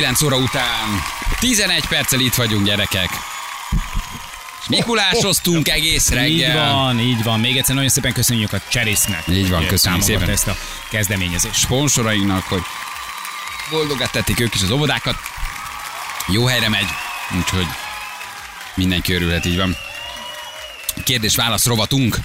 9 óra után 11 perccel itt vagyunk, gyerekek. Mikulásoztunk egész reggel. Így van, így van. Még egyszer nagyon szépen köszönjük a Cserisznek. Így van, köszönjük szépen. ezt a kezdeményezést. Sponsorainknak, hogy boldogát tették ők is az óvodákat. Jó helyre megy, úgyhogy mindenki örülhet, így van. Kérdés-válasz rovatunk.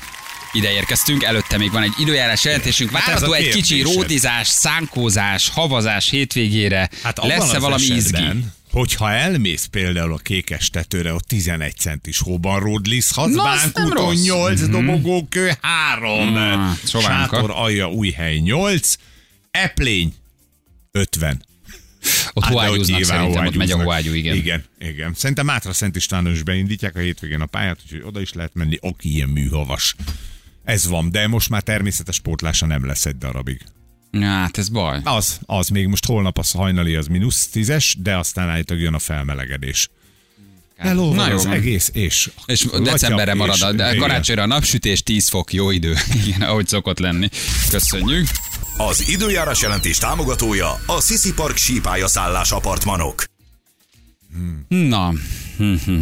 Ide érkeztünk, előtte még van egy időjárás jelentésünk. Hát Várható a egy kicsi rótizás, szánkózás, havazás hétvégére. Hát Lesz-e valami izgi? esetben, Hogyha elmész például a kékes tetőre, ott 11 centis hóban ródliszhatsz, Na, az nem Bánkúton rossz. 8, dobogókő 3, Mm, sátor alja újhely 8, eplény 50. Ott Hát, nyilván szerintem, ott megy a hoágyú, igen. Igen, igen. Szerintem Mátra Szent Istvánon is beindítják a hétvégén a pályát, úgyhogy oda is lehet menni, aki ilyen műhavas. Ez van, de most már természetes pótlása nem lesz egy darabig. Hát ez baj. Az, az még most holnap az hajnali az mínusz tízes, de aztán állítólag jön a felmelegedés. Elolvad Na jó az van. egész, és... És decemberre és- marad, de igen. karácsonyra a napsütés 10 fok, jó idő. Igen, ahogy szokott lenni. Köszönjük. Az időjárás jelentés támogatója a Sisi Park sípálya szállás apartmanok. Na.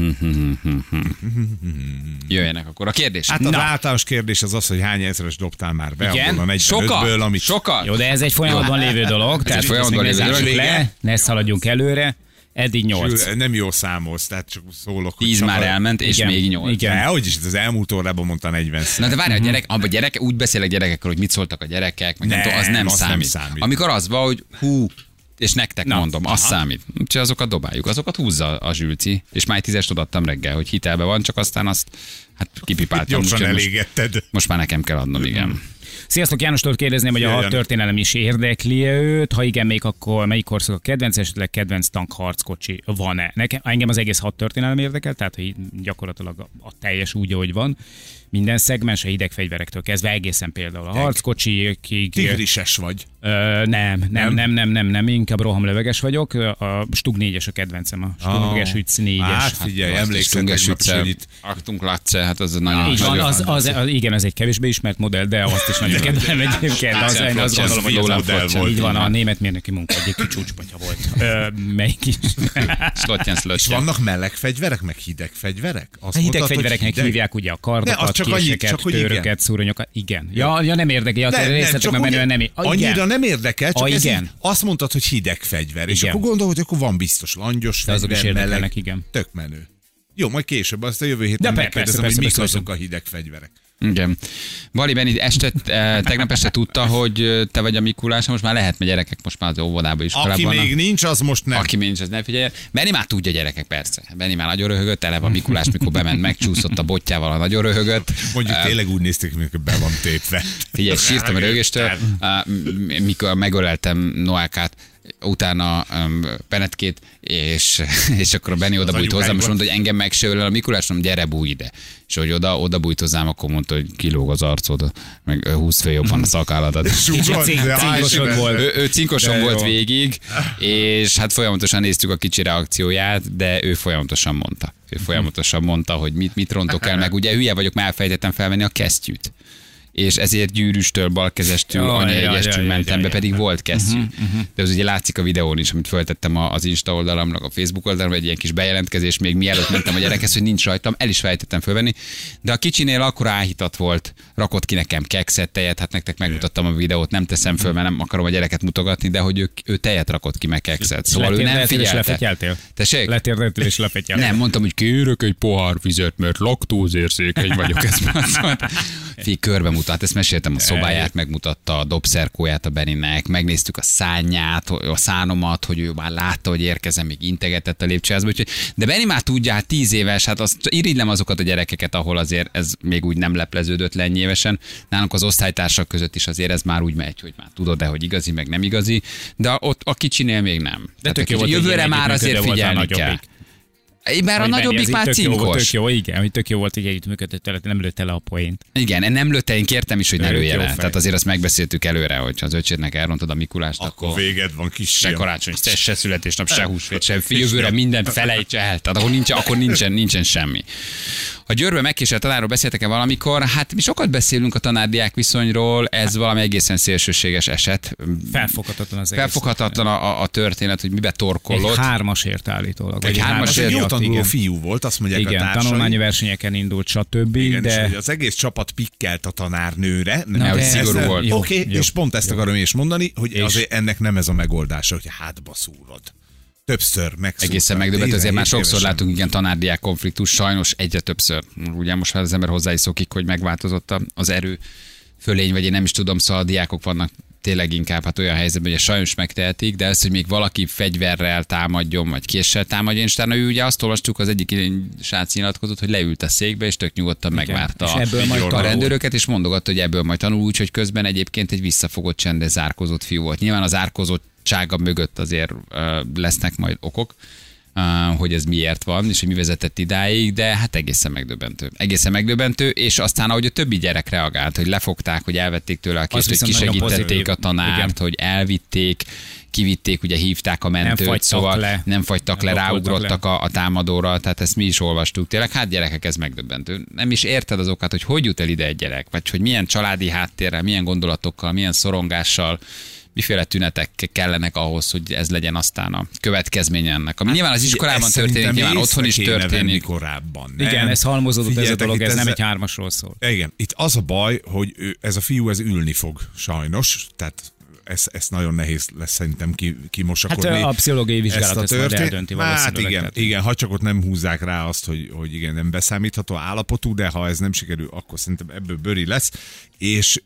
Jöjjenek akkor a kérdés. Hát az Na. általános kérdés az az, hogy hány ezres dobtál már be Igen? abból a 45-ből, sokat, amit... sokat. Jó, de ez egy folyamatban lévő dolog, tehát egy folyamatban lévő ne dolog. le, ne szaladjunk előre. Eddig 8. Sül, Nem jó számolsz, tehát csak szólok. hogy 10 csak már a- elment, és Igen, még 8. igen. De, hogy is, az elmúlt órában mondta 40 Na de várj, a gyerek, abba gyerek, úgy beszélek gyerekekről, hogy mit szóltak a gyerekek, meg nem, Nem, tudom, az nem az nem számít. számít. Amikor az van, hogy hú, és nektek Na, mondom, az számít. Úgyhogy azokat dobáljuk, azokat húzza a zsülci. És már egy tízest odaadtam reggel, hogy hitelbe van, csak aztán azt hát kipipáltam. Gyorsan úgyhogy most, elégetted. most már nekem kell adnom, igen. Sziasztok, Jánostól kérdezném, hogy a Jöjjön. hat történelem is érdekli őt. Ha igen, még akkor melyik korszak a kedvenc, esetleg kedvenc tank harckocsi van-e? Nekem, engem az egész hat történelem érdekel, tehát hogy gyakorlatilag a, a teljes úgy, ahogy van. Minden szegmens, a hideg fegyverektől kezdve egészen például a harckocsikig. Tigrises vagy. Ö, nem, nem, nem, nem, nem, nem, nem, inkább rohamlöveges vagyok. A Stug 4-es a kedvencem, a Stug Ah. Üc 4-es. Hát figyelj, emlékszem, hogy itt Aktunk Latze, hát az nagyon Így van, az, az, az, igen, ez egy kevésbé ismert modell, de azt is nagyon kedvelem egyébként. Az, én azt gondolom, hogy a, volt, így van, a német mérnöki munka egyik csúcspatya volt. Melyik is? És vannak meleg fegyverek, meg hideg fegyverek? A hideg fegyvereknek hívják ugye a kardokat, csak annyit, csak hogy igen. töröket, szúronyokat. Igen. Ja, ja nem érdekel, a részletekben úgy- menően nem. Igen. Annyira nem érdekel, csak ez igen. így azt mondtad, hogy hideg fegyver. És Igen. akkor gondol, hogy akkor van biztos langyos De azok is fegyver, meleg. igen. Tök menő. Jó, majd később, azt a jövő De héten persze, megkérdezem, persze, hogy mik persze, azok a hideg fegyverek. Igen. Bali Benni este, eh, tegnap este tudta, hogy eh, te vagy a Mikulás, most már lehet, mert gyerekek most már az óvodába is Aki még nincs, az most nem. Aki még nincs, az ne figyeljen. Benni már tudja gyerekek, persze. Benni már nagyon röhögött, eleve a Mikulás, mikor bement, megcsúszott a botjával, a nagyon röhögött. Mondjuk tényleg úgy nézték, mint be van tépve. Figyelj, sírtam a rögéstől, á, m- mikor megöleltem Noákát, utána um, Penetkét, és, és akkor a Benni oda bújt hozzám, és mondta, hogy engem megsővel a Mikulás, mondom, gyere bújj ide. És hogy oda, oda bújt hozzám, akkor mondta, hogy kilóg az arcod, meg ö, 20 fő jobban a szakálladat. Kicsit cink- De cinkosod állj, volt. Ő, ő cinkosan De volt végig, és hát folyamatosan néztük a kicsi reakcióját, de ő folyamatosan mondta. Ő folyamatosan mondta, hogy mit, mit rontok el, meg ugye hülye vagyok, már elfelejtettem felvenni a kesztyűt. És ezért gyűrűstől, balkezestől, Jaj, jaj, anyaegyestől jaj, mentem jaj, be, jaj. pedig volt kesztyű. De az ugye látszik a videón is, amit föltettem az Insta oldalamnak, a Facebook oldalamra, egy ilyen kis bejelentkezés, még mielőtt mentem a gyerekhez, hogy nincs rajtam, el is felejtettem fölvenni. De a kicsinél akkor áhítat volt, rakott ki nekem kekszet, tejet, hát nektek megmutattam a videót, nem teszem föl, mert nem akarom a gyereket mutogatni, de hogy ő, ő tejet rakott ki, meg kekszet. Szóval ő nem Letérdeltél és figyelte. lefetyeltél? Tessék? Letérdeltél és lefetyeltél. Nem, mondtam, hogy kérek egy pohár vizet, mert laktózérzékeny vagyok. Ezt mondtam. Fi, körbe mutat, ezt meséltem a szobáját, megmutatta a dobszerkóját a Beninek, megnéztük a szányát, a szánomat, hogy ő már látta, hogy érkezem, még integetett a lépcsőházba. Úgyhogy, de Beni már tudja, hát tíz éves, hát azt irigylem azokat a gyerekeket, ahol azért ez még úgy nem lepleződött le nyilvesen. Nálunk az osztálytársak között is azért ez már úgy megy, hogy már tudod de hogy igazi, meg nem igazi, de ott a kicsinél még nem. De Tehát tök jó volt, jövőre már azért figyelni kell. Bár a nagyobbik már tök jó, volt, cinkos. Tök jó, igen, hogy tök jó volt, hogy együttműködött nem lőtte le a poént. Igen, nem lőtte, én kértem is, hogy ne lője le. fej. Tehát azért azt megbeszéltük előre, hogy ha az öcsédnek elrontod a Mikulást, Akkor akkor véged van kis se karácsony, se, se születésnap, se húsvét, se jövőre mindent felejts el. Tehát akkor nincsen, akkor nincsen, nincsen semmi. A Győrbe megkésett tanárról beszéltek-e valamikor? Hát mi sokat beszélünk a tanárdiák viszonyról, ez valami egészen szélsőséges eset. Felfoghatatlan az egész. Felfoghatatlan a, a történet, hogy mibe Egy torkollott. hármasért állítólag. Egy hármasért, egy jó tanuló igen. fiú volt, azt mondják a Igen, társai. tanulmányi versenyeken indult, stb. Igen, és de hogy az egész csapat pikkelt a tanárnőre. Na, hogy szigorú volt. Oké, jó. és pont ezt akarom is mondani, hogy És? azért ennek nem ez a megoldása, hogy hátba szúrod. Többször megszúrtad. Egészen megdöbbentő, azért már 17 sokszor évesen. látunk igen tanárdiák konfliktus, sajnos egyre többször. Ugye most már az ember hozzá is szokik, hogy megváltozott a- az erő fölény, vagy én nem is tudom, szóval a diákok vannak tényleg inkább hát olyan helyzetben, hogy sajnos megtehetik, de az, hogy még valaki fegyverrel támadjon, vagy késsel támadjon, és utána ő ugye azt olvastuk, az egyik srác nyilatkozott, hogy leült a székbe, és tök nyugodtan megvárta és ebből majd a rendőröket, és mondogatta, hogy ebből majd tanul, úgyhogy közben egyébként egy visszafogott, csendes, zárkozott fiú volt. Nyilván az árkozottsága mögött azért lesznek majd okok, hogy ez miért van, és hogy mi vezetett idáig, de hát egészen megdöbbentő. Egészen megdöbbentő, és aztán ahogy a többi gyerek reagált, hogy lefogták, hogy elvették tőle a kést, hogy kisegítették a tanárt, Igen. hogy elvitték, kivitték, ugye hívták a mentőt, fagytak szóval le. nem fagytak Nem le, ráugrottak a, a támadóra, tehát ezt mi is olvastuk. Tényleg, hát gyerekek, ez megdöbbentő. Nem is érted az okát, hogy hogy jut el ide egy gyerek, vagy hogy milyen családi háttérrel, milyen gondolatokkal, milyen szorongással, miféle tünetek kellenek ahhoz, hogy ez legyen aztán a következménye ennek. Ami nyilván az iskolában Ezt történik, nyilván otthon is történik. korábban. nem? igen, ez halmozódott ez a dolog, itt ez nem egy hármasról szól. Igen, itt az a baj, hogy ő, ez a fiú ez ülni fog, sajnos, tehát ez, ez nagyon nehéz lesz szerintem ki, kimosakodni. Hát, a pszichológiai vizsgálat ezt a ezt majd történet- eldönti Hát igen, tehát- igen, ha csak ott nem húzzák rá azt, hogy, hogy igen, nem beszámítható állapotú, de ha ez nem sikerül, akkor szerintem ebből bőri lesz. És,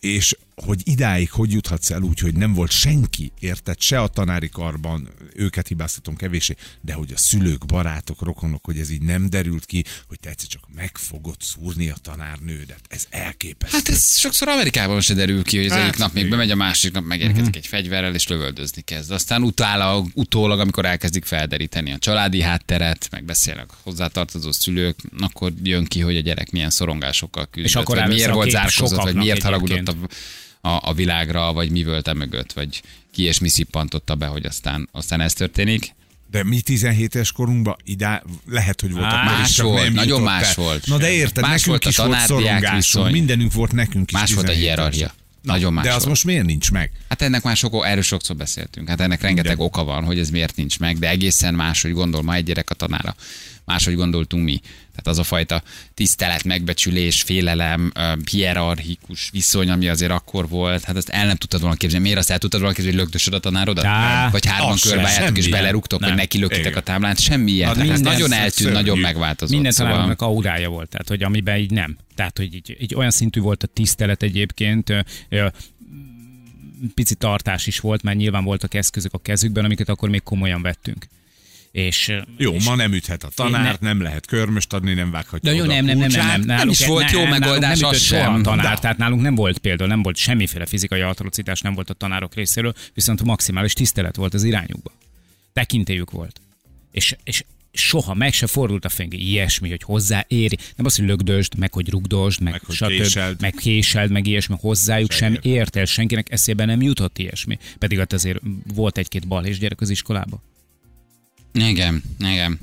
és hogy idáig hogy juthatsz el úgy, hogy nem volt senki, érted, se a tanári karban, őket hibáztatom kevésé, de hogy a szülők, barátok, rokonok, hogy ez így nem derült ki, hogy te egyszer csak meg fogod szúrni a tanárnődet. Ez elképesztő. Hát ez sokszor Amerikában se derül ki, hogy az Hát, egyik nap még bemegy, a másik nap megérkezik egy fegyverrel, és lövöldözni kezd. Aztán utála, utólag, amikor elkezdik felderíteni a családi hátteret, megbeszélnek hozzátartozó szülők, akkor jön ki, hogy a gyerek milyen szorongásokkal küzdött, És akkor miért volt kép zárkozott, vagy miért haragudott a, a, a világra, vagy mi volt mögött, vagy ki és mi szippantotta be, hogy aztán, aztán ez történik. De mi 17 éves korunkban idá, lehet, hogy voltak Á, már is, más volt, nem nagyon más el. volt. Na de érted, Más nekünk volt a is volt tanár-diák szorongásunk, viszony. mindenünk volt nekünk is. Más volt a 17 hierarchia. évesen. Nagyon más De az volt. most miért nincs meg? Hát ennek már sok, erről sokszor beszéltünk. Hát ennek rengeteg Igen. oka van, hogy ez miért nincs meg, de egészen más, hogy gondol ma egy gyerek a tanára. Máshogy gondoltunk mi. Tehát az a fajta tisztelet, megbecsülés, félelem, hierarchikus viszony, ami azért akkor volt, hát ezt el nem tudtad volna képzelni. Miért azt el tudtad volna képzelni, hogy lögdösöd a tanárodat? Á, Vagy hárman körbeálljátok és belerúgtok, Nem. neki lökitek a táblán? Semmi ilyen. Hát ez nagyon eltűnt, nagyon megváltozott. Minden Szóval- tanárunknak aurája volt, tehát hogy amiben így nem. Tehát, hogy így, így olyan szintű volt a tisztelet egyébként, pici tartás is volt, mert nyilván voltak eszközök a kezükben, amiket akkor még komolyan vettünk. És, Jó, és ma nem üthet a tanár, Ne- nem lehet körmöst adni, nem vághatja De jó, nem, nem, nem, nem, nem, nálunk, is volt jó megoldás, nem soha sem. a tanár, tehát nálunk nem volt például, nem volt semmiféle fizikai atrocitás, nem volt a tanárok részéről, viszont maximális tisztelet volt az irányukba. Tekintélyük volt. És, és soha meg se fordult a fengi ilyesmi, hogy hozzáéri. Nem az, hogy lögdösd, meg hogy rugdosd, meg, Meg, hogy stb. késeld. meg késeld, meg ilyesmi, hozzájuk sem Semmi. ért el, senkinek eszébe nem jutott ilyesmi. Pedig ott azért volt egy-két balhés gyerek az iskolában. Igen, igen.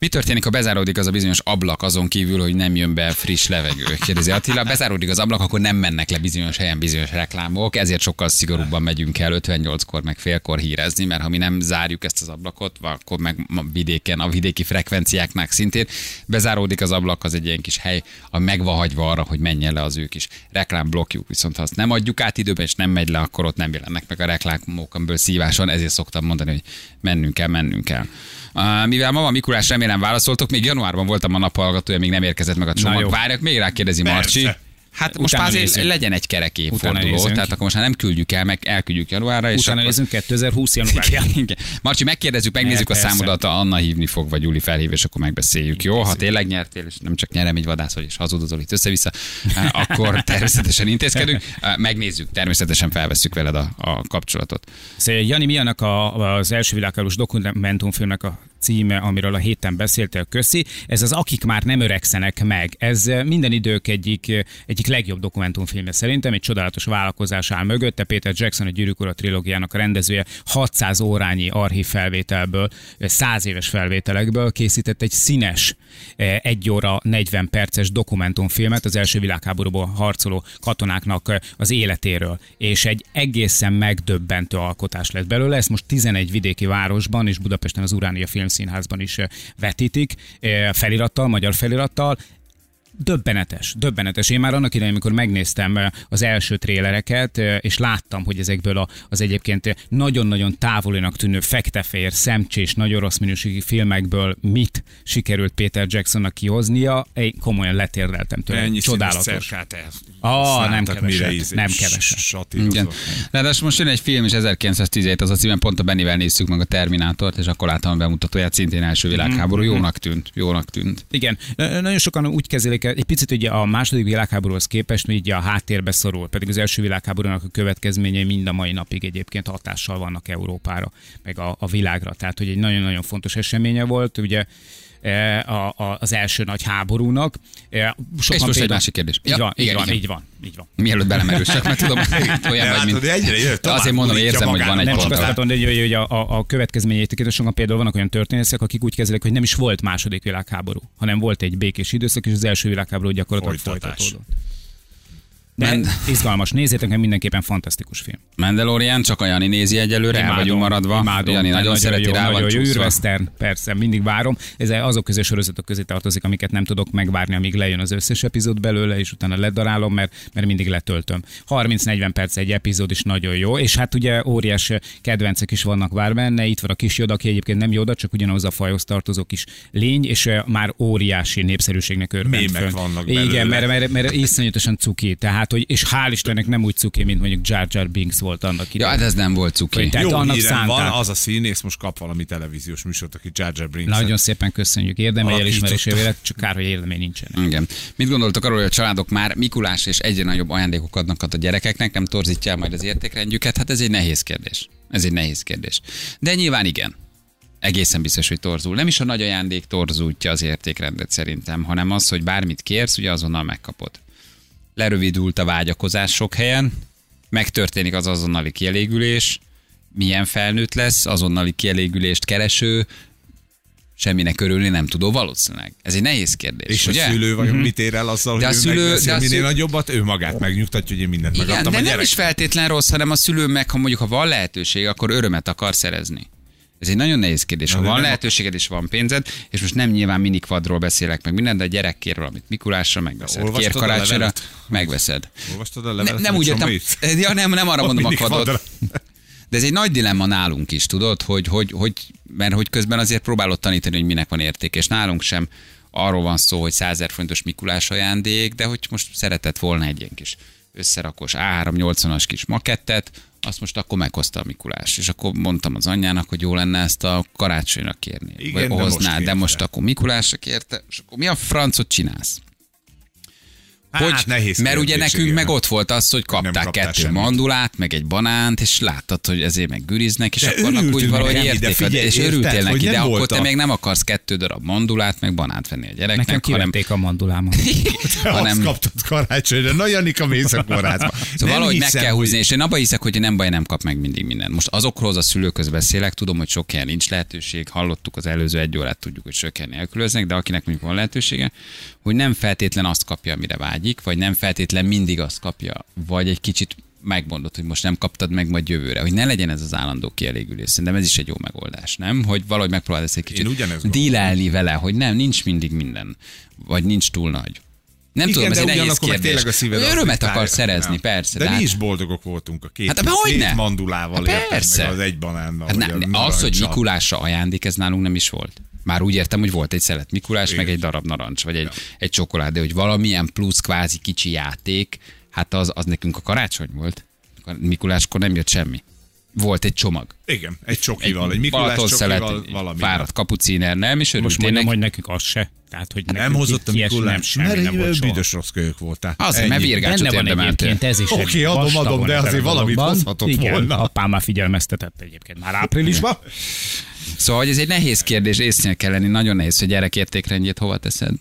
Mi történik, ha bezáródik az a bizonyos ablak azon kívül, hogy nem jön be friss levegő? Kérdezi Attila. Bezáródik az ablak, akkor nem mennek le bizonyos helyen bizonyos reklámok, ezért sokkal szigorúbban megyünk el 58-kor, meg félkor hírezni, mert ha mi nem zárjuk ezt az ablakot, akkor meg a vidéken, a vidéki frekvenciáknál szintén bezáródik az ablak, az egy ilyen kis hely, a meg hagyva arra, hogy menjen le az ő kis reklámblokkjuk. Viszont ha azt nem adjuk át időben, és nem megy le, akkor ott nem jelennek meg a reklámok, amiből szíváson, ezért szoktam mondani, hogy mennünk kell, mennünk kell. Mivel ma van Mikulás, remélem válaszoltok. Még januárban voltam a naphallgatója, még nem érkezett meg a csomag. Várjak, még rákérdezi Marcsi. Persze. Hát most már azért nézzünk. legyen egy kerek évforduló, tehát akkor most már nem küldjük el, meg elküldjük januárra. És Utána nézzünk 2020 január. Marcsi, megkérdezzük, megnézzük a Persze. számodat, Anna hívni fog, vagy Juli felhív, és akkor megbeszéljük. Jó, ha tényleg nyertél, és nem csak nyerem egy vadász, vagy és hazudozol itt össze-vissza, eh, akkor természetesen intézkedünk. Eh, Megnézzük, természetesen felveszük veled a, a kapcsolatot. Szóval Jani, mi annak a, az első világháborús dokumentumfilmnek a címe, amiről a héten beszéltél, köszi. Ez az Akik már nem öregszenek meg. Ez eh, minden idők egyik, eh, egyik legjobb dokumentumfilme szerintem, egy csodálatos vállalkozás áll mögötte. Péter Jackson, a Gyűrűk Ura trilógiának a rendezője 600 órányi archív felvételből, 100 éves felvételekből készített egy színes, eh, egy óra 40 perces dokumentumfilmet az első világháborúból harcoló katonáknak eh, az életéről. És egy egészen megdöbbentő alkotás lett belőle. Ezt most 11 vidéki városban és Budapesten az Uránia Filmszínházban is vetítik, felirattal, magyar felirattal. Döbbenetes, döbbenetes. Én már annak idején, amikor megnéztem eh, az első trélereket, eh, és láttam, hogy ezekből a- az egyébként nagyon-nagyon távolinak tűnő fektefér, szemcsés, nagyon rossz minőségi filmekből mit sikerült Peter Jacksonnak kihoznia, én komolyan letérdeltem tőle. Ennyi Csodálatos. Ah, nem keveset, nem keveset. Igen. Ráadásul most jön egy film is 1917, az a címen pont a Benivel néztük meg a Terminátort, és akkor láttam a bemutatóját, szintén első világháború. Jónak tűnt, jónak tűnt. Igen, nagyon sokan úgy kezelik, egy picit ugye a második világháborúhoz képest ugye a háttérbe szorul, pedig az első világháborúnak a következményei mind a mai napig egyébként hatással vannak Európára, meg a, a világra. Tehát, hogy egy nagyon-nagyon fontos eseménye volt, ugye a, a, az első nagy háborúnak. E, Sokan most egy másik kérdés. Így Ja, van, így igen, van, igen. így van, így van. Mielőtt belemerülsek, mert tudom, hogy olyan vagy, mint... látod, egyre tovább azért mondom, érzem, hogy van egy Nem csak azt mondani, hogy, hogy a, a, a következményeit sokan például vannak olyan történészek, akik úgy kezelik, hogy nem is volt második világháború, hanem volt egy békés időszak, és az első világháború gyakorlatilag folytatódott. De Men- izgalmas, nézzétek meg, mindenképpen fantasztikus film. Mandalorian, csak a Jani nézi egyelőre, el vagyunk maradva. Imádom, Jani nagyon, szereti, jó, rá van nagyon jó űrvesztern, persze, mindig várom. Ez azok közé sorozatok közé tartozik, amiket nem tudok megvárni, amíg lejön az összes epizód belőle, és utána ledarálom, mert, mert mindig letöltöm. 30-40 perc egy epizód is nagyon jó, és hát ugye óriás kedvencek is vannak vár benne. Itt van a kis Yoda, aki egyébként nem Yoda, csak ugyanaz a fajhoz tartozó kis lény, és eh, már óriási népszerűségnek örvend Mémek vannak Igen, belőle. mert, mert, mert iszonyatosan cuki. Tehát, hogy, és hál' Istennek nem úgy cuki, mint mondjuk Jar Jar Binks volt annak Ja, idején. hát ez nem volt cuki. Hogy Tehát Jó annak hírem van, az a színész most kap valami televíziós műsort, aki Jar Jar Binks. Nagyon szépen köszönjük. Érdemei elismerésével, csak kár, hogy érdemei nincsenek. Igen. Mit gondoltok arról, hogy a családok már Mikulás és egyre nagyobb ajándékok adnak a gyerekeknek, nem torzítja majd az értékrendjüket? Hát ez egy nehéz kérdés. Ez egy nehéz kérdés. De nyilván igen. Egészen biztos, hogy torzul. Nem is a nagy ajándék torzultja az értékrendet szerintem, hanem az, hogy bármit kérsz, ugye azonnal megkapod. Lerövidült a vágyakozás sok helyen, megtörténik az azonnali kielégülés, milyen felnőtt lesz, azonnali kielégülést kereső, semminek örülni nem tudó valószínűleg. Ez egy nehéz kérdés, És ugye? a szülő vajon mit ér el azzal, De hogy a ő szülő- megveszi de a a minél szülő- nagyobbat, ő magát megnyugtatja, hogy én mindent Igen, megadtam de a nem gyerek. is feltétlen rossz, hanem a szülő meg, ha mondjuk ha van lehetőség, akkor örömet akar szerezni. Ez egy nagyon nehéz kérdés. Ha van lehetőséged és van pénzed, és most nem nyilván minikvadról beszélek meg minden, de a gyerek kér valamit Mikulásra, megveszed. Olvastad Kér karácsonyra, megveszed. Olvastad a Ne, levelet? nem úgy értem, ja, nem, nem arra A mondom a kadot. De ez egy nagy dilemma nálunk is, tudod, hogy, hogy, hogy, mert hogy közben azért próbálod tanítani, hogy minek van érték, és nálunk sem arról van szó, hogy 100 forintos Mikulás ajándék, de hogy most szeretett volna egy ilyen kis összerakós A380-as kis makettet, azt most akkor meghozta a Mikulás. És akkor mondtam az anyjának, hogy jó lenne ezt a karácsonyra kérni. Igen, vagy de most hozná, de kérte. most akkor Mikulásra kérte, és akkor mi a francot csinálsz? Hát, Hogy, nehéz mert ugye nekünk igen. meg ott volt az, hogy kapták kettő semmit. mandulát, meg egy banánt, és láttad, hogy ezért meg güriznek, és De úgy valahogy érték, figyelj, és örültél neki, de akkor volt te még nem akarsz kettő darab mandulát, meg banánt venni a gyereknek, Nekem hanem a mandulámat. Te hanem azt kaptad karácsonyra. Na, Janika, mész a kórházba. Szóval valahogy meg kell húzni, és én abban hiszek, hogy nem baj, nem kap meg mindig mindent. Most azokról a szülőköz beszélek, tudom, hogy sok helyen nincs lehetőség, hallottuk az előző egy órát, tudjuk, hogy sok helyen nélkülöznek, de akinek mondjuk van lehetősége, hogy nem feltétlen azt kapja, amire vágyik, vagy nem feltétlen mindig azt kapja, vagy egy kicsit megmondod, hogy most nem kaptad meg majd jövőre, hogy ne legyen ez az állandó kielégülés. Szerintem ez is egy jó megoldás, nem? Hogy valahogy megpróbálod ezt egy kicsit dílelni vele, hogy nem, nincs mindig minden, vagy nincs túl nagy. Nem Igen, tudom, ez de egy nehéz kérdés. tényleg a szíved Örömet akar szerezni, Nem. persze. De hát- mi is boldogok voltunk a két, Hát, de két mandulával, Hát érted, persze. meg az egy banánnal. Hát vagy ne, a ne, az, hogy. Mikulásra ajándék, ez nálunk nem is volt. Már úgy értem, hogy volt egy szelet Mikulás, meg Igen. egy darab narancs, vagy egy, egy csokolád, de hogy valamilyen plusz kvázi kicsi játék, hát az, az nekünk a karácsony volt. Mikuláskor nem jött semmi. Volt egy csomag. Igen, egy csokival, egy Mikulás Balaton-szelet, csokival, egy valami. Fáradt kapuciner, nem? És Most mondom, hogy nekünk az se. Tehát, hogy Nem hozott a Mikulás, nem, semmi mert nem volt egy soha. büdös rossz kölyök voltál. Azért, mert virgácsot Benne van egyébként ez is. Oké, egy adom, adom, de azért valamit hozhatott Igen, volna. apám már figyelmeztetett egyébként már áprilisban. Szóval, hogy ez egy nehéz kérdés, észnél kell lenni, nagyon nehéz, hogy gyerek értékrendjét hova teszed.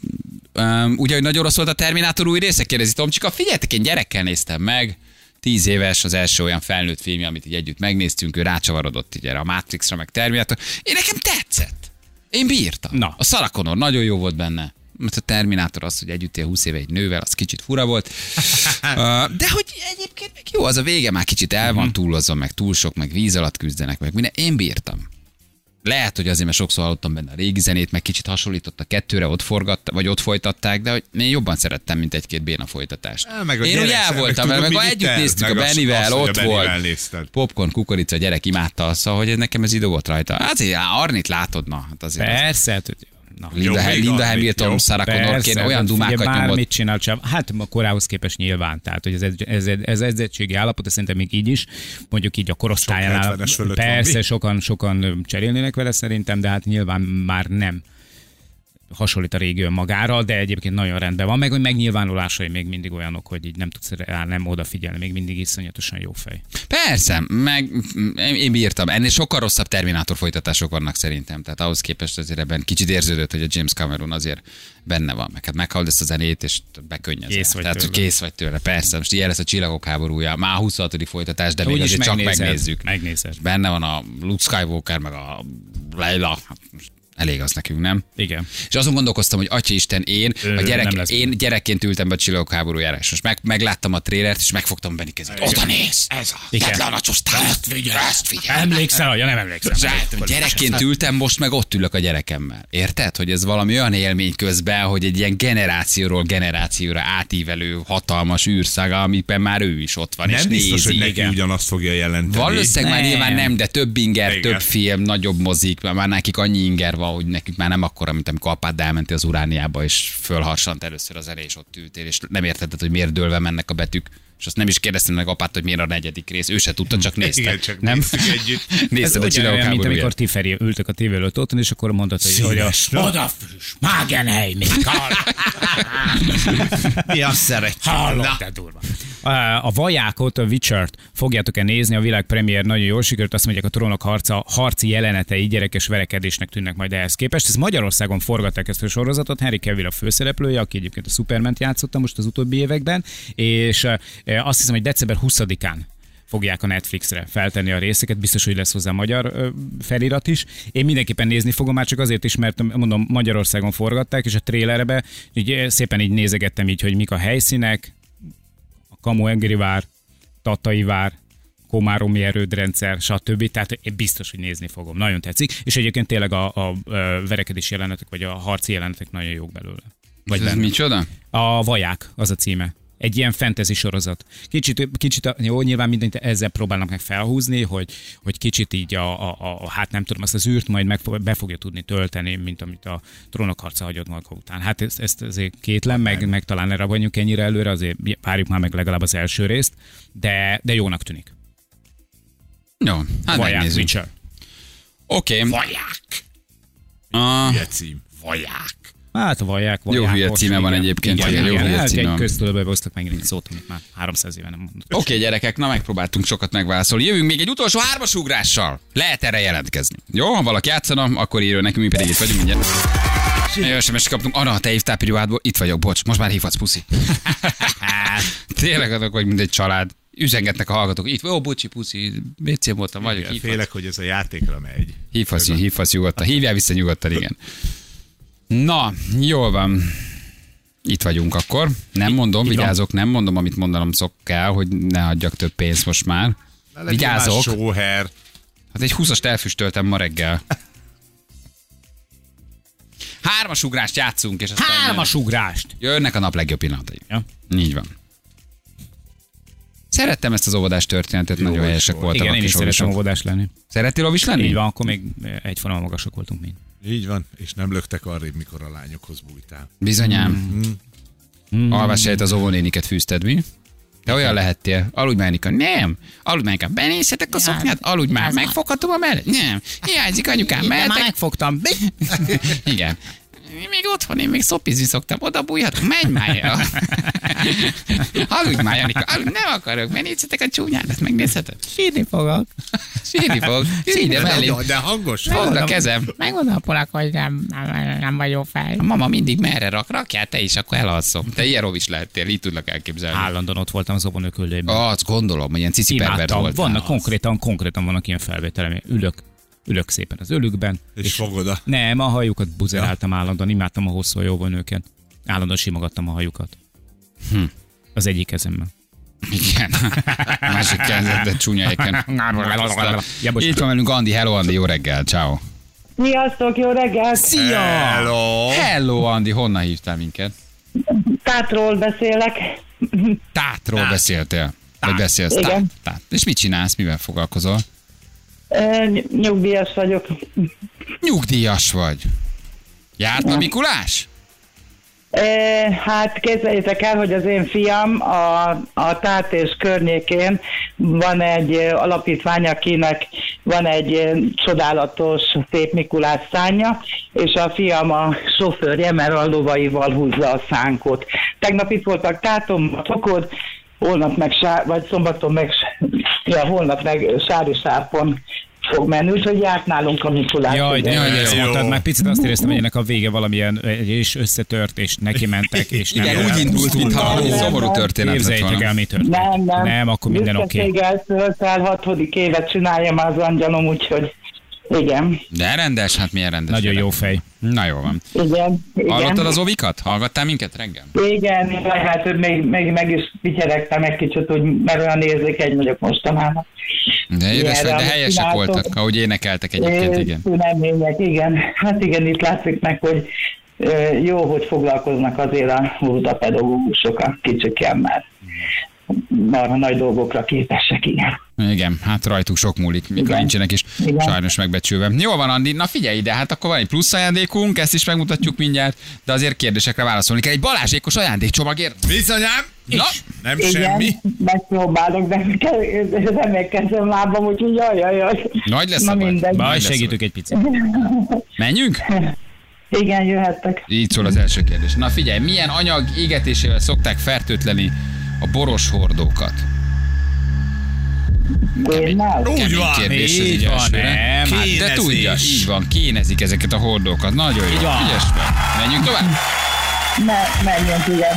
Um, ugye, hogy nagyon rossz volt a Terminátor új része, kérdezi Tomcsika, figyeljetek, én gyerekkel néztem meg, tíz éves, az első olyan felnőtt film, amit így együtt megnéztünk, ő rácsavarodott így erre a Matrixra, meg Terminátor. Én nekem tetszett. Én bírtam. Na. A Sarah Connor nagyon jó volt benne. Mert a Terminátor az, hogy együtt él 20 éve egy nővel, az kicsit fura volt. De hogy egyébként meg jó, az a vége már kicsit el van túlozva, meg túl sok, meg víz alatt küzdenek, meg minden. Én bírtam. Lehet, hogy azért, mert sokszor hallottam benne a régi zenét, meg kicsit hasonlított a kettőre, ott forgatta, vagy ott folytatták, de hogy én jobban szerettem, mint egy-két béna folytatást. Á, meg a én úgy el voltam, meg meg mit együtt el? néztük a Meg azt- Bennivel, azt, hogy a ott volt. Nézted. Popcorn, kukorica, a gyerek imádta, szóval, hogy nekem ez idő volt rajta. Azért, á, Arnit látod, na, hát azért. az- Persze, hát, hogy- na. Linda, Jó, Linda Hamilton, jó. Sarah Connorként olyan hát dumákat figyelj, nyomott. Bármit csinál, csak, hát a korához képest nyilván. Tehát, hogy ez, ez, ez, ez edzettségi állapot, ez szerintem még így is, mondjuk így a korosztályánál. 70-es fölött van, Persze, sokan, sokan cserélnének vele szerintem, de hát nyilván már nem hasonlít a régi önmagára, de egyébként nagyon rendben van, meg hogy megnyilvánulásai még mindig olyanok, hogy így nem tudsz rá nem odafigyelni, még mindig iszonyatosan jó fej. Persze, meg mm, én bírtam. Ennél sokkal rosszabb Terminátor folytatások vannak szerintem. Tehát ahhoz képest azért ebben kicsit érződött, hogy a James Cameron azért benne van. Meg hát meghallod ezt a zenét, és bekönnyez. Kész vagy Tehát, tőle. kész vagy tőle. Persze, most ilyen lesz a Csillagok háborúja. Már a 26. folytatás, de még Úgyis azért csak megnézed, megnézzük. megnézed. Benne van a Luke Skywalker, meg a Leila. Hát most elég az nekünk, nem? Igen. És azon gondolkoztam, hogy Atya Isten, én, Ö, a gyerek, én gyerekként ültem be a csillagok háborújára, és most meg, megláttam a trélert, és megfogtam Benni kezét. Oda néz! Ez az! Igen. Tedd le a! Ezt figyelj! Ezt figyelj! Emlékszel? Ja, nem emlékszem. Zsát, Gyerekként ültem, most meg ott ülök a gyerekemmel. Érted? Hogy ez valami olyan élmény közben, hogy egy ilyen generációról generációra átívelő hatalmas űrszaga, amiben már ő is ott van, és Nem biztos, nézi. hogy neki Igen. ugyanazt fogja jelenteni. Valószínűleg már nyilván nem, de több inger, Igen. több film, nagyobb mozik, mert már nekik annyi inger van, hogy nekik már nem akkora, mint amikor apád elmentél az urániába, és fölharsant először az elé, és ott ültél, és nem értetted, hogy miért dőlve mennek a betűk. És azt nem is kérdeztem meg apát, hogy miért a negyedik rész. Ő se tudta, csak nézte. Igen, csak nem? együtt. Nézted a Ez csillagok ugyanolyan, mint amikor ti Feri ültök a tévé előtt otthon, és akkor mondod, hogy, hogy a, Szíves, no? odafüss, Magenhely, még Mi azt szeretjük. Hallott, de durva. A- vajákot, a Witcher-t fogjátok-e nézni, a világ premier nagyon jól sikerült, azt mondják a trónok harca, harci jelenetei gyerekes verekedésnek tűnnek majd ehhez képest. Ez Magyarországon forgatták ezt a sorozatot, Henry Cavill a főszereplője, aki egyébként a superman játszotta most az utóbbi években, és azt hiszem, hogy december 20-án fogják a Netflixre feltenni a részeket, biztos, hogy lesz hozzá magyar felirat is. Én mindenképpen nézni fogom, már csak azért is, mert mondom, Magyarországon forgatták, és a trélerbe így szépen így nézegettem így, hogy mik a helyszínek, a Kamu vár, Tatai vár, Komáromi erődrendszer, stb. Tehát én biztos, hogy nézni fogom. Nagyon tetszik. És egyébként tényleg a, a, a verekedési jelenetek, vagy a harci jelenetek nagyon jók belőle. Vagy Ez benne. micsoda? A Vaják, az a címe. Egy ilyen fantasy sorozat. Kicsit, kicsit jó, nyilván mindent ezzel próbálnak meg felhúzni, hogy, hogy kicsit így a, a, a, hát nem tudom, azt az űrt majd meg, be fogja tudni tölteni, mint amit a trónok harca hagyott maga után. Hát ezt, ezt azért kétlem, meg, meg talán ne ragadjunk ennyire előre, azért várjuk már meg legalább az első részt, de, de jónak tűnik. Jó, hát Vaják, megnézzük. Oké. Okay. Vaják. Ah, Hülye cím. Vaják. Hát a vaják, Jó hülye címe van egyébként, Igen, igen, jó igen, hülye hát címe egy köztudóba hoztak meg egy szót, amit már 300 éve nem mondott. Oké, okay, gyerekek, na megpróbáltunk sokat megválaszolni. Jövünk még egy utolsó hármasugrással. Lehet erre jelentkezni. Jó, ha valaki játszana, akkor írjon nekünk, mi pedig itt vagyunk mindjárt. Jó, sms kaptunk. Anna, te hívtál privátból, itt vagyok, bocs, most már hívhatsz, puszi. Tényleg azok vagy, mint egy család. Üzengetnek a hallgatók. Itt, ó, bocsi, puszi, WC voltam, vagyok, Igen, hívhatsz. Félek, hogy ez a játékra megy. Hívhatsz, hívhatsz nyugodtan. Hívjál vissza nyugodtan, igen. Na, jól van. Itt vagyunk akkor. Nem mondom, van. vigyázok, nem mondom, amit mondanom szok kell, hogy ne adjak több pénzt most már. Ne Vigyázok. Sóher. Hát egy 20-ast elfüstöltem ma reggel. Hármas ugrást játszunk, és aztán Hármas ugrást! jönnek a nap legjobb pillanatai. Ja. Így van. Szerettem ezt az óvodás történetet, nagyon is helyesek volt. voltak Igen, én is óvisok. óvodás lenni. Szerettél óvis lenni? Így van, akkor még egyforma magasok voltunk mind. Így van, és nem löktek arrébb, mikor a lányokhoz bújtál. Bizonyám. Mm. Mm. Alvás helyett az óvónéniket fűzted, mi? Te olyan lehettél. Aludj már, Nika. Nem. Aludj már, Nika. Benézhetek a szoknyát? Aludj már. Megfoghatom a mellett? Nem. Hiányzik anyukám. De már Mehetek? megfogtam. Igen. Én még otthon, én még szopizni szoktam, oda bújhatok, menj már. Aludj már, Janika, aludj, nem akarok, mert nézzetek a csúnyádat, megnézheted. Sírni fogok. Sírni fog. Ülj ide mellé. De, de hangos. Fogd a kezem. Megmondom a polak, hogy nem, nem, nem vagyok fej. A mama mindig merre rak, rakjál te is, akkor elalszom. Te ilyen rovis lehettél, így tudlak elképzelni. Állandóan ott voltam az óvónőküldőben. Azt gondolom, hogy ilyen cici volt. Vannak konkrétan, konkrétan vannak ilyen felvételem. Ülök, ülök szépen az ölükben. És fogod a... Nem, a hajukat buzeráltam állandóan, imádtam a hosszú jóvonőket. Állandóan simogattam a hajukat. Hm. Az egyik kezemmel. Igen. Másik kezdett csúnya éken. Ja, most- Itt van velünk Andi, hello Andi, jó reggel, ciao. Sziasztok, jó reggelt! Szia! Hello! Hello Andi, honnan hívtál minket? Tátról beszélek. Tátról beszéltél. Vagy beszélsz? Tát, Igen. tát. És mit csinálsz, mivel foglalkozol? Nyugdíjas vagyok. Nyugdíjas vagy. Járt a Mikulás? Hát képzeljétek el, hogy az én fiam a, a Tát és környékén van egy alapítvány, akinek van egy csodálatos szép Mikulás szánja, és a fiam a sofőrje, mert a lovaival húzza a szánkot. Tegnap itt voltak Tátom, a Tokod, holnap meg, sár, vagy szombaton meg, ja, holnap meg Sári Sárpon fog menni, úgyhogy járt nálunk a Mikulás. Jaj, igen. jaj, ezt mondtad, már picit azt éreztem, hogy ennek a vége valamilyen, és összetört, és neki mentek, és nem Igen, úgy indult, mintha szomorú történet Képzeljétek el, mi történt. Nem, nem. Nem, akkor minden oké. Okay. Büszkeséggel töltel, hatodik évet csinálja már az angyalom, úgyhogy igen, De rendes, hát milyen rendes. Nagyon gyerek. jó fej. Na jó van. igen, Hallottad igen. az ovikat? Hallgattál minket reggel? Igen, jaj, hát még, még, meg is vicseregtem egy kicsit, hogy mert olyan érzékeny vagyok mostanában. De édes vagy, de helyesek csináltok. voltak, ahogy énekeltek egyébként, igen. Tünemények, igen. Hát igen, itt látszik meg, hogy jó, hogy foglalkoznak azért a óvodapedagógusok a kicsikkel, mert marha nagy dolgokra képesek, igen. Igen, hát rajtuk sok múlik, mikor Igen. nincsenek is Igen. sajnos megbecsülve. Jó van, Andi, na figyelj ide, hát akkor van egy plusz ajándékunk, ezt is megmutatjuk mindjárt, de azért kérdésekre válaszolni kell. Egy balázsékos ajándékcsomagért. Bizonyám! Na, Nem Igen, semmi. megpróbálok, de ke- reménykezem lábam, úgyhogy jaj, jaj, jaj. Nagy lesz Na a baj. mindegy. Baj, lesz segítünk egy picit. menjünk? Igen, jöhettek. Így szól az első kérdés. Na figyelj, milyen anyag égetésével szokták fertőtleni a boros hordókat? Tényleg? Úgy van, kérdés így így van, nem, hát De tudja, így van, kénezik ezeket a hordókat. Nagyon jó. Van. Ügyes vagy. Menjünk tovább. Ne, menjünk, igen.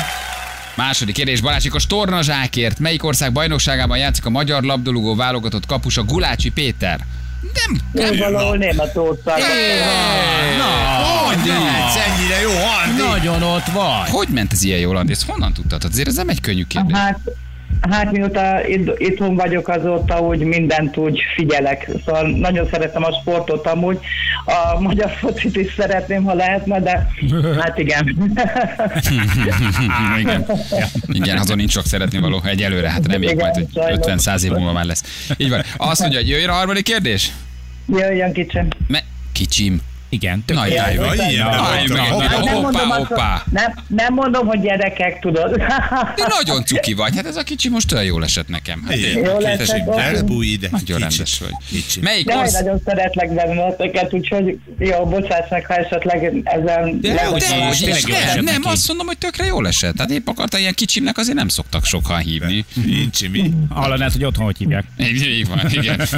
Második kérdés, Balázsikos tornazsákért melyik ország bajnokságában játszik a magyar labdarúgó válogatott kapusa Gulácsi Péter? Nem, Ő valahol Németországban. Hogy lehetsz ennyire jó, Andi? Nagyon ott vagy. hogy ment ez ilyen jól, Andi? Ezt honnan tudtad? Azért ez nem egy könnyű kérdés. Hát, hát mióta itt, itthon vagyok azóta, úgy mindent úgy figyelek. Szóval nagyon szeretem a sportot amúgy. A magyar focit is szeretném, ha lehetne, de hát igen. Igen. Igen, azon nincs sok szeretni való. Egyelőre, hát reméljük Igen, majd, hogy sajnos. 50-100 év múlva már lesz. Így van. Azt mondja, hogy jöjjön a harmadik kérdés? Jöjjön kicsim. Me- kicsim. Igen, tök Na, jó. jaj, Ja, ilyen Hoppá, nem, Hoppá, mondom azt, hoppá. nem, nem mondom, hogy gyerekek, tudod. De nagyon cuki vagy. Hát ez a kicsi most olyan jól esett nekem. Hát, Igen. Jó tessék, esett. Elbúj ide. Nagyon rendes vagy. Kicsit. Melyik Jaj, ország? nagyon szeretlek benneteket, úgyhogy jó, bocsáss meg, ha esetleg ezen... De, de, de, jól nem, nem, neki. azt mondom, hogy tökre jól esett. Tehát épp akarta, ilyen kicsimnek azért nem szoktak sokan hívni. Nincs mi. Hallanád, hogy otthon hogy hívják. Így, van, igen.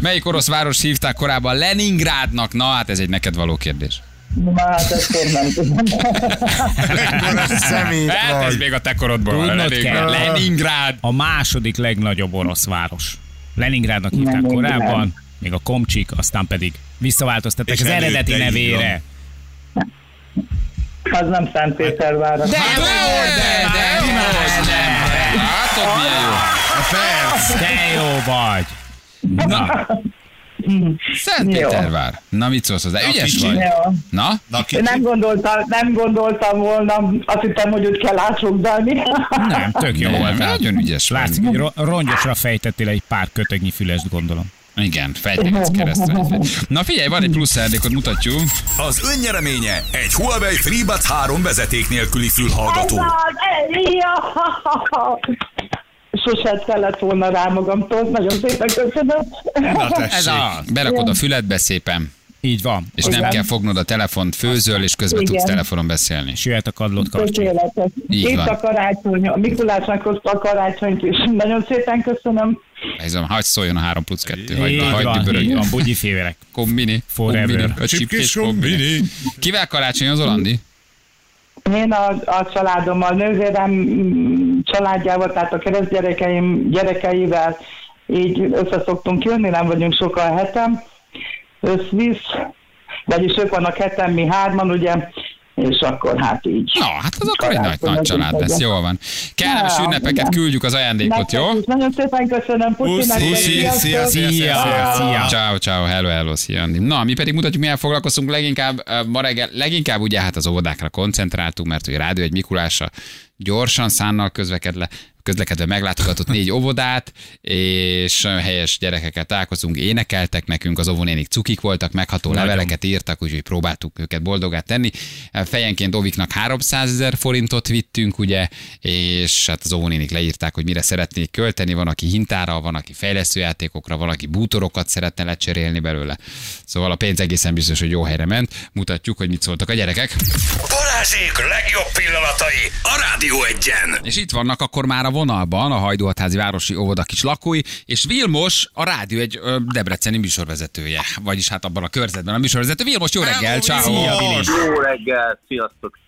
Melyik orosz város hívták korábban Leningrádnak? Na, hát ez egy neked való kérdés. Na, hát ezt nem tudom. Hát ez még a te korodból van. Tudnod Leningrad. kell. Leningrád. A második legnagyobb orosz város. Leningrádnak hívták Leningrád. korábban, még a Komcsik, aztán pedig visszaváltoztatták És az eredeti nevére. Az nem Szentpéterváros. De, de, de, de, de, Látod, milyen jó. A perc. Te jó vagy! Na, Szentpétervár. Na, mit szólsz hozzá? Ügyes vagy. Ja. Na? Na, nem gondoltam, nem gondoltam volna, azt hittem, hogy úgy kell átsugdalni. nem, tök jó volt. nagyon ügyes vagy. Látszik, hogy ro- rongyosra fejtettél egy pár kötögnyi fülest, gondolom. Igen, fejtegetsz keresztül. Na figyelj, van egy plusz szándékot, mutatjuk. Az önnyereménye egy Huawei FreeBuds 3 vezeték nélküli fülhallgató. Ja. Sose kellett volna rá magamtól, nagyon szépen köszönöm. Na Ez az. Berakod a füledbe szépen. Így van. És nem Igen. kell fognod a telefont, főzöl, és közben Igen. tudsz telefonon beszélni. És jöhet a kadlót. Tökéletes. Így Itt van. a karácsony, a Mikulásnak hozta a karácsonyt is. Nagyon szépen köszönöm. Ez hagyd szóljon a 3 plusz 2. Hagyd, hagyd van, így dübörögjön. van, bugyi févelek. Kombini. Forever. kombini, A A csipkés kombini. kombini. Kivel karácsonyozol, Andi? Én a, a családommal, nővérem mm, családjával, tehát a keresztgyerekeim gyerekeivel így össze szoktunk jönni, nem vagyunk sokan hetem, összvisz, vagyis ők vannak heten, mi hárman, ugye, és akkor hát így. Na, hát az akkor egy nagy, nagy család lesz, jól van. Kellemes Ja, ünnepeket igen. küldjük az ajándékot, jó? Nagyon szépen köszönöm, Puszi, szia, sziasztok! szia, Szia. Ciao, ciao, hello, hello, szia. Na, mi pedig mutatjuk, milyen foglalkozunk leginkább ma reggel, leginkább ugye hát az óvodákra koncentráltunk, mert ugye Rádió egy Mikulásra gyorsan szánnal közlekedve, közlekedve meglátogatott négy óvodát, és ö, helyes gyerekeket találkozunk, énekeltek nekünk, az óvónénik cukik voltak, megható Nagyon. leveleket írtak, úgyhogy próbáltuk őket boldogát tenni. Fejenként Oviknak 300 ezer forintot vittünk, ugye, és hát az óvónénik leírták, hogy mire szeretnék költeni, van, aki hintára, van, aki fejlesztőjátékokra, van, aki bútorokat szeretne lecserélni belőle. Szóval a pénz egészen biztos, hogy jó helyre ment. Mutatjuk, hogy mit szóltak a gyerekek. Balázsék legjobb pillanatai a Rádió egyen. És itt vannak akkor már a vonalban a Hajdúhatházi Városi Óvoda kis lakói, és Vilmos, a rádió egy ö, debreceni műsorvezetője, vagyis hát abban a körzetben a műsorvezető. Vilmos, jó reggel, ciao. Szia, Vili. Jó reggel, sziasztok!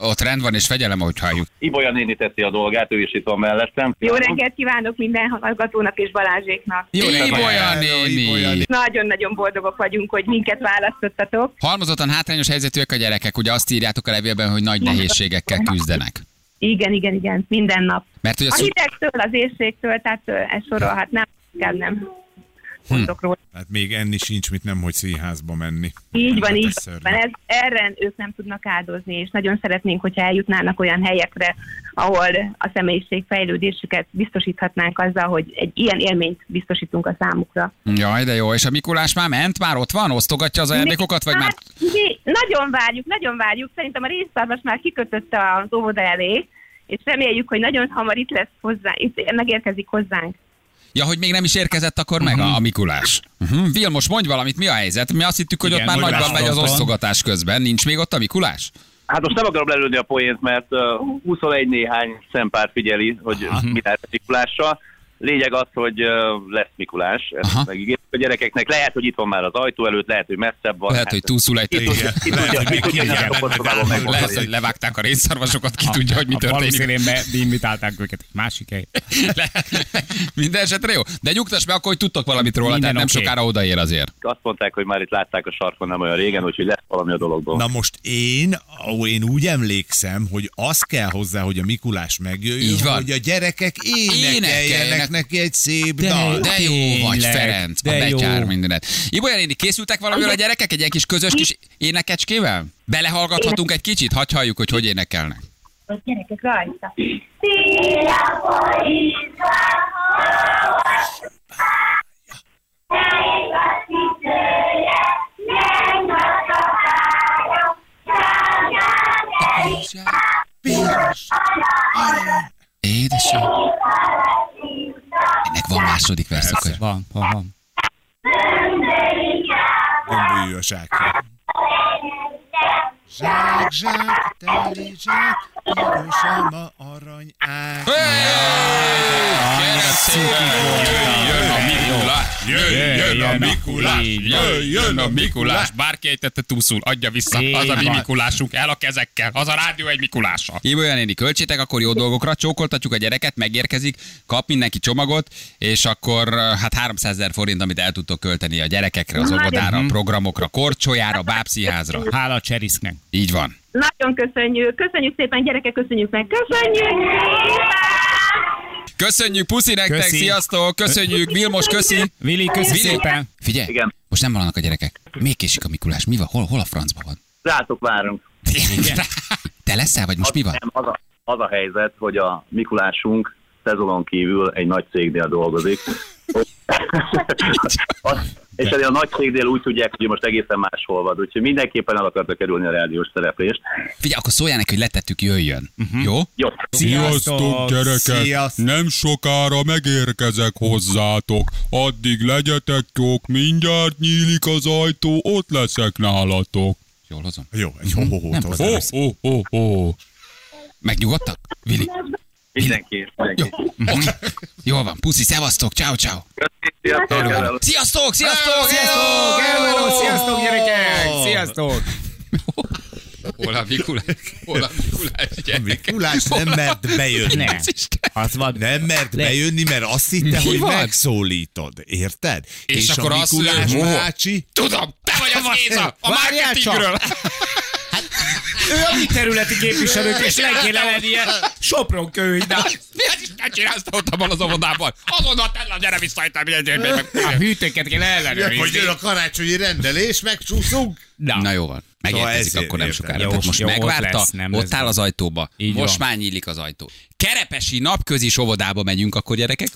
Ott rend van és fegyelem, ahogy halljuk. Ibolya néni teszi a dolgát, ő is itt van mellettem. Jó reggelt kívánok minden hallgatónak és Balázséknak. Jó Ibolya néni. Nagyon-nagyon boldogok vagyunk, hogy minket választottatok. Halmozottan hátrányos helyzetűek a gyerekek, ugye azt írjátok a levélben, hogy nagy nehézségekkel küzdenek. Igen, igen, igen, minden nap. Mert hogy a A hidegtől, az éjségtől, tehát ez sorolhatnám, kell nem. Mondok róla. Hát még enni sincs, mit nem, hogy színházba menni. Így van, így van. Ez, erre ők nem tudnak áldozni, és nagyon szeretnénk, hogyha eljutnának olyan helyekre, ahol a személyiség fejlődésüket biztosíthatnánk azzal, hogy egy ilyen élményt biztosítunk a számukra. Jaj, de jó. És a Mikulás már ment? Már ott van? Osztogatja az ajándékokat? Vagy már... Hát, mi nagyon várjuk, nagyon várjuk. Szerintem a részszarvas már kikötötte az óvoda elé, és reméljük, hogy nagyon hamar itt lesz hozzá, itt megérkezik hozzánk. Ja, hogy még nem is érkezett akkor meg a, a Mikulás. Uh-huh. Vilmos, mondj valamit, mi a helyzet? Mi azt hittük, hogy Igen, ott már nagyban megy az osztogatás közben. Nincs még ott a Mikulás? Hát most nem akarom lelőni a poént, mert uh, 21 néhány szempár figyeli, hogy mi lehet a Mikulással. Lényeg az, hogy uh, lesz Mikulás, Aha. ezt megígérjük a gyerekeknek. Lehet, hogy itt van már az ajtó előtt, lehet, hogy messzebb van. Lehet, hogy túlszul egy a Lehet, hogy levágták a rénszarvasokat, ki tudja, hogy mi A történik. faluszélén invitálták őket egy másik hely. Minden esetre jó. De nyugtass meg akkor, hogy tudtok valamit róla, tehát nem sokára odaér azért. Azt mondták, hogy már itt látták a sarkon nem olyan régen, úgyhogy lesz valami a dologból. Na most én, ó, én úgy emlékszem, hogy az kell hozzá, hogy a Mikulás megjöjjön, Így van. hogy a gyerekek énekeljenek Énekeljenek. neki egy szép De dalt. De jó vagy, Ferenc, a de. Betyár mindenet. Ibolya néni, készültek valamivel a gyerekek egy ilyen kis közös kis énekecskével? Belehallgathatunk egy kicsit? Hagy halljuk, hogy hogy énekelnek. A gyerekek rajta. Édes jó. Ennek van második verszak. Van, van, van. Gömbölyű a zsákja. Zsák, zsák, teli zsák, pirosan ma arany ág. Jöjjön a Mikulás, jöjjön a Mikulás, jöjjön a Mikulás. Bárki ejtette túlszul, adja vissza, Így az a mi. Mikulásunk, el a kezekkel, az a rádió egy Mikulással. Ibolya néni, költsétek akkor jó dolgokra, csókoltatjuk a gyereket, megérkezik, kap mindenki csomagot, és akkor hát 300 ezer forint, amit el tudtok költeni a gyerekekre, az óvodára, a programokra, korcsolyára, bábszínházra. Hála a Cseriszknek. Így van. Nagyon köszönjük, köszönjük szépen, gyerekek, köszönjük meg, köszönjük! Köszönjük, puszi nektek, Köszi. sziasztok, köszönjük, Vilmos, köszi. Vili, köszi Vili. szépen. Figyelj, Igen. most nem vannak a gyerekek. Még késik a Mikulás. Mi van? Hol, hol a francba van? Rátok várunk. Te leszel, vagy most mi van? Nem, az a, az a helyzet, hogy a Mikulásunk szezonon kívül egy nagy cégnél dolgozik. Azt, és ennél a nagy cégnél úgy tudják, hogy most egészen máshol van, úgyhogy mindenképpen el akartak kerülni a rádiós szereplést. Figyelj, akkor szóljál neki, hogy letettük, jöjjön. Jó? Jó, Sziasztok, gyerekek! Sziasztok. Nem sokára megérkezek hozzátok. Addig legyetek jók, mindjárt nyílik az ajtó, ott leszek nálatok. Jól hozom. Jó, egy ho Nem ho hozom. ho ho ho Megnyugodtak? Vili? Mindenki. Jó. Jól van. Puszi, szevasztok. Ciao, ciao. Sziasztok. Sziasztok, sziasztok! Sziasztok! Hello! Sziasztok, gyerekek! Sziasztok! Hol a Mikulás? Hol a Mikulás? Mikulás nem mert bejönni. Ne. Az van. Nem mert Le- bejönni, mert azt hitte, Mi hogy van? megszólítod. Érted? És akkor a azt Mikulás mondja, hogy- bácsi... Tudom, te vagy az Géza, a marketingről. Ő a mi területi képviselők, és le kéne lennie Sopron kőhidál. Mi az Isten csinálsz ott abban az óvodában? Azonnal tell a gyere vissza itt, hogy A hűtőket kell Hogy ellenőrizni. jön a karácsonyi rendelés, megcsúszunk. Na jó van. Megérkezik ezért akkor nem sokára. Jó, Tehát most jó, ott megvárta, lesz, nem ott áll az ajtóba. Így most van. már nyílik az ajtó. Kerepesi napközi óvodába megyünk akkor gyerekek.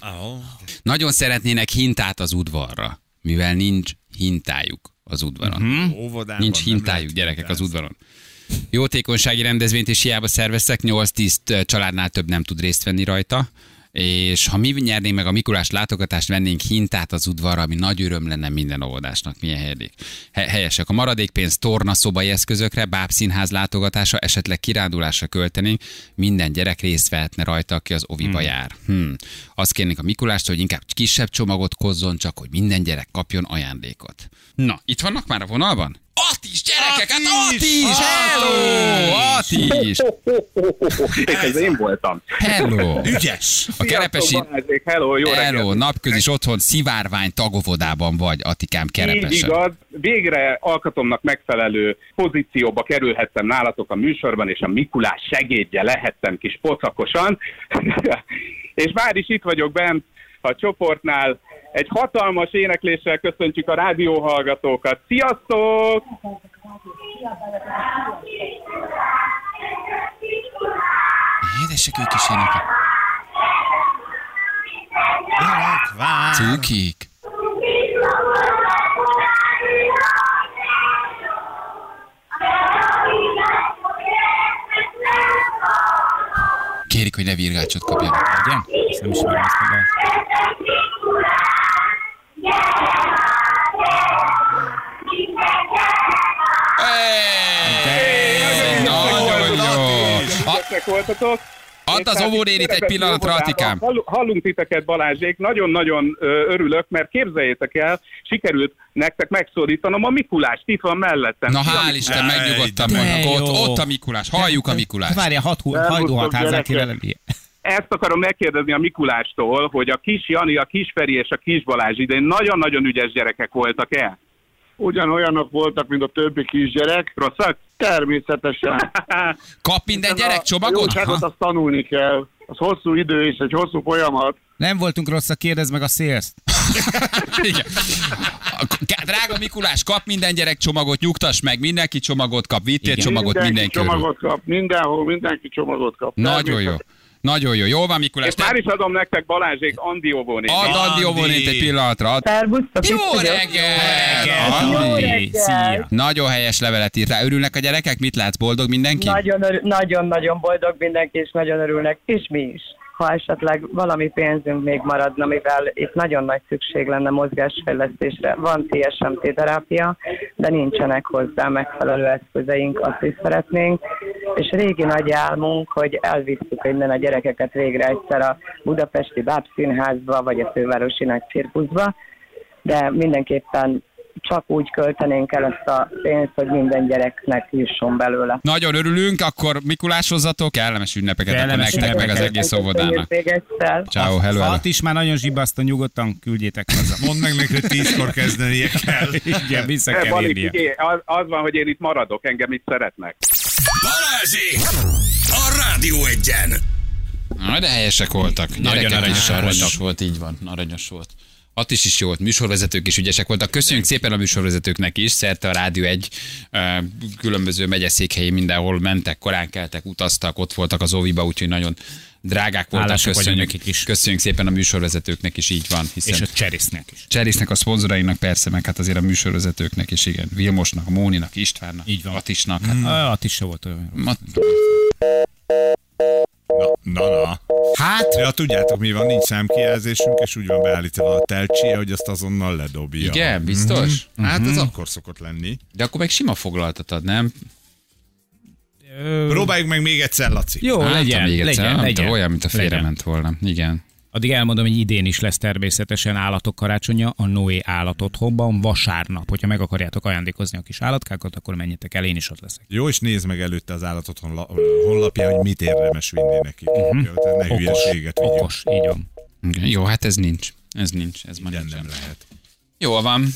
Nagyon szeretnének hintát az udvarra, mivel nincs hintájuk az udvaron. Óvodában Nincs hintájuk gyerekek az udvaron. Jótékonysági rendezvényt is hiába szerveztek, 8-10 családnál több nem tud részt venni rajta, és ha mi nyernénk meg a Mikulás látogatást, vennénk hintát az udvarra, ami nagy öröm lenne minden óvodásnak. Milyen helyedék. He- helyesek. A maradékpénzt torna szobai eszközökre, bábszínház látogatása, esetleg kirándulásra költenénk, minden gyerek részt vehetne rajta, aki az oviba hmm. jár. Hmm. Azt kérnék a Mikulást, hogy inkább kisebb csomagot kozzon, csak hogy minden gyerek kapjon ajándékot. Na, itt vannak már a vonalban? Atis, gyerekek, hát Atis! Hello! Atis! Ez én voltam. Hello! Ügyes! A kerepesi... Hello, jó Hello, reggelt. napközis otthon szivárvány tagovodában vagy, Atikám Így kerepesen. igaz, végre alkatomnak megfelelő pozícióba kerülhettem nálatok a műsorban, és a Mikulás segédje lehettem kis pocakosan. és már is itt vagyok bent a csoportnál. Egy hatalmas énekléssel köszöntjük a rádióhallgatókat. Sziasztok! Édesek ők is énekel. Gyerek, vár! Cukik. Kérik, hogy ne virgácsot kapjanak. Igen? Ezt nem ismerem ezt a voltatok. Add az óvónérit egy pillanatra, Atikám. hall- Hallunk titeket, Balázsék, nagyon-nagyon örülök, mert képzeljétek el, sikerült nektek megszólítanom a Mikulást, itt van mellettem. Na hál' Mikulás! Isten, megnyugodtam. Ott, ott a Mikulás. Halljuk a Mikulás. Várjál, hat hú- Szervusztok, Ezt akarom megkérdezni a Mikulástól, hogy a kis Jani, a kis Feri és a kis Balázs idén nagyon-nagyon ügyes gyerekek voltak-e? Ugyanolyanok voltak, mint a többi kisgyerek. Rosszak? Természetesen. Kap minden gyerek A csomagot? Ha? azt tanulni kell. Az hosszú idő és egy hosszú folyamat. Nem voltunk rosszak, kérdezd meg a szélzt. Igen. Drága Mikulás, kap minden gyerek csomagot, nyugtass meg, mindenki csomagot kap, vittél Igen. csomagot mindenki mindenki csomagot kap. Mindenhol mindenki csomagot kap. Nagyon jó. Nagyon jó. Jó van, Mikulás. És már is adom nektek Balázsék Andi Óvónét. Add Andi. Óvónét egy pillanatra. Add. Szervusztok, Jó reggel! Szia! Nagyon helyes levelet írt rá. Örülnek a gyerekek? Mit látsz? Boldog mindenki? Nagyon-nagyon boldog mindenki, és nagyon örülnek, és mi is. Ha esetleg valami pénzünk még maradna, mivel itt nagyon nagy szükség lenne mozgásfejlesztésre. Van TSMT terápia, de nincsenek hozzá megfelelő eszközeink, azt is szeretnénk. És régi nagy álmunk, hogy elvisszük innen a gyerekeket végre egyszer a Budapesti Bábszínházba, vagy a Fővárosi Nagy Cirkuszba, de mindenképpen csak úgy költenénk el ezt a pénzt, hogy minden gyereknek jusson belőle. Nagyon örülünk, akkor Mikulásozzatok, kellemes ünnepeket akkor Kellemes nektek, meg az ünnepeket. egész óvodának. Ciao, hello, hello. Is már nagyon zsibasztó, nyugodtan küldjétek haza. Mondd meg neki, hogy tízkor kezdenie kell. Igen, vissza kell érnie. figyelj, az, az van, hogy én itt maradok, engem itt szeretnek. Balázsék! A Rádió egyen! Na, de helyesek voltak. Nagyon aranyos voltak. volt, így van, aranyos volt. Attis is jó volt, műsorvezetők is ügyesek voltak. Köszönjük szépen a műsorvezetőknek is, szerte a Rádió egy különböző megyeszékhelyén mindenhol mentek, korán keltek, utaztak, ott voltak az óviba, úgyhogy nagyon drágák voltak. Köszönjük, is. köszönjük szépen a műsorvezetőknek is, így van. Hiszen És a Cserisznek is. Cserésznek, a szponzorainak persze, meg hát azért a műsorvezetőknek is, igen. Vilmosnak, Móninak, Istvánnak, Így van. Atisnak. Hát, Hát, ah, is se volt olyan. rossz. Na, na, na. Hát, ja, tudjátok mi van, nincs számkijelzésünk, és úgy van beállítva a telcsie, hogy azt azonnal ledobja. igen, biztos? Hát ez akkor szokott lenni. De akkor meg sima foglaltatad, nem? Ö, Próbáljuk meg még egyszer, Laci. Jó, Álltam legyen, még egyszer, legyen, legyen. olyan, mint a Legyen. félrement volna. Igen. Addig elmondom, hogy idén is lesz természetesen állatok karácsonya a Noé állatotthonban vasárnap. Hogyha meg akarjátok ajándékozni a kis állatkákat, akkor menjetek el, én is ott leszek. Jó, és nézd meg előtte az állatot honla- honlapján, hogy mit érdemes vinni neki. Uh-huh. Jó, tehát ne Okos, okos, így van. Jó, hát ez nincs. Ez nincs, ez már nem lehet. Jó van.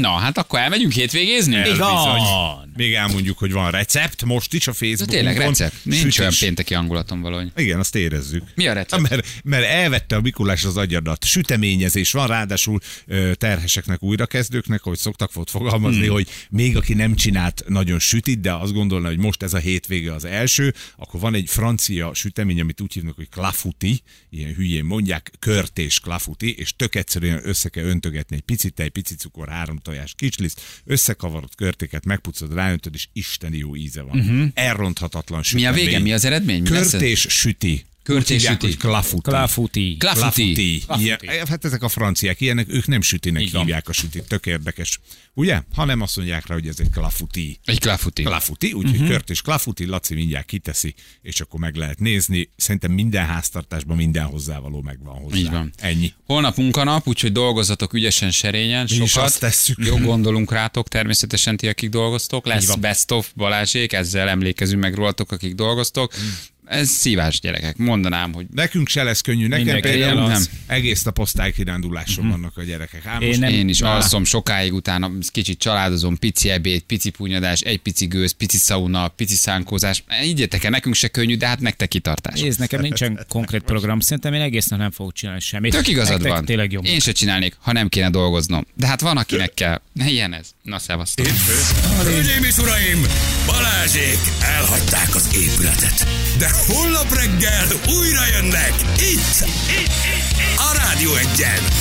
Na, hát akkor elmegyünk hétvégézni? Ez van. Még elmondjuk, hogy van recept most is a Facebookon. tényleg recept. Nincs Sütés. olyan pénteki hangulatom valahogy. Igen, azt érezzük. Mi a recept? Mert, mert elvette a Mikulás az agyadat. Süteményezés van, ráadásul terheseknek, újrakezdőknek, hogy szoktak volt fogalmazni, Hmm. hogy még aki nem csinált nagyon sütit, de azt gondolna, hogy most ez a hétvége az első, akkor van egy francia sütemény, amit úgy hívnak, hogy clafouti, ilyen hülyén mondják, körtés clafouti, és tök egyszerűen össze kell öntögetni egy picit tej, picit cukor, három tojás, kicsliszt, összekavarod körtéket, megpucolod, ráöntöd, és isteni jó íze van. Uh-huh. Elronthatatlan Mhm. Mi a sütemény. vége? Mi az eredmény? Mi lesz? Körtés hívják, süti. Hogy Clafouti. Klafuti. Klafuti. Ilyen, hát ezek a franciák ilyenek, ők nem sütinek van. hívják a sütit, tök érdekes. Ugye? Hanem azt mondják rá, hogy ez egy klafuti. Egy klafuti. Klafuti, úgyhogy uh-huh. kört és klafuti, Laci mindjárt kiteszi, és akkor meg lehet nézni. Szerintem minden háztartásban minden hozzávaló megvan hozzá. Így van. Ennyi. Holnap munkanap, úgyhogy dolgozzatok ügyesen, serényen, Mi is sokat. azt tesszük. Jó gondolunk rátok, természetesen ti, akik dolgoztok. Lesz best of Balázsék, ezzel emlékezünk meg rólatok, akik dolgoztok. Ez szívás gyerekek, mondanám, hogy Nekünk se lesz könnyű, nekem például él, nem. Egész nap osztálykiránduláson vannak a gyerekek. Ám Én most nem- én is Á. alszom sokáig, utána kicsit családozom, pici ebéd, pici punyadás, egy pici gőz, pici szauna, pici szánkózás. Ígyetek el, nekünk se könnyű, de hát nektek kitartás. Nézd, nekem nincsen konkrét program, szerintem én egész nap nem fogok csinálni semmit. Tök igazad Nektek van. Tényleg jobb. Én se csinálnék, ha nem kéne dolgoznom. De hát van, akinek kell. Ilyen ez. Na, szevasztok. Hölgyeim és uraim, Balázsék elhagyták az épületet. De holnap reggel újra jönnek itt, itt, itt, itt a Rádió egyen.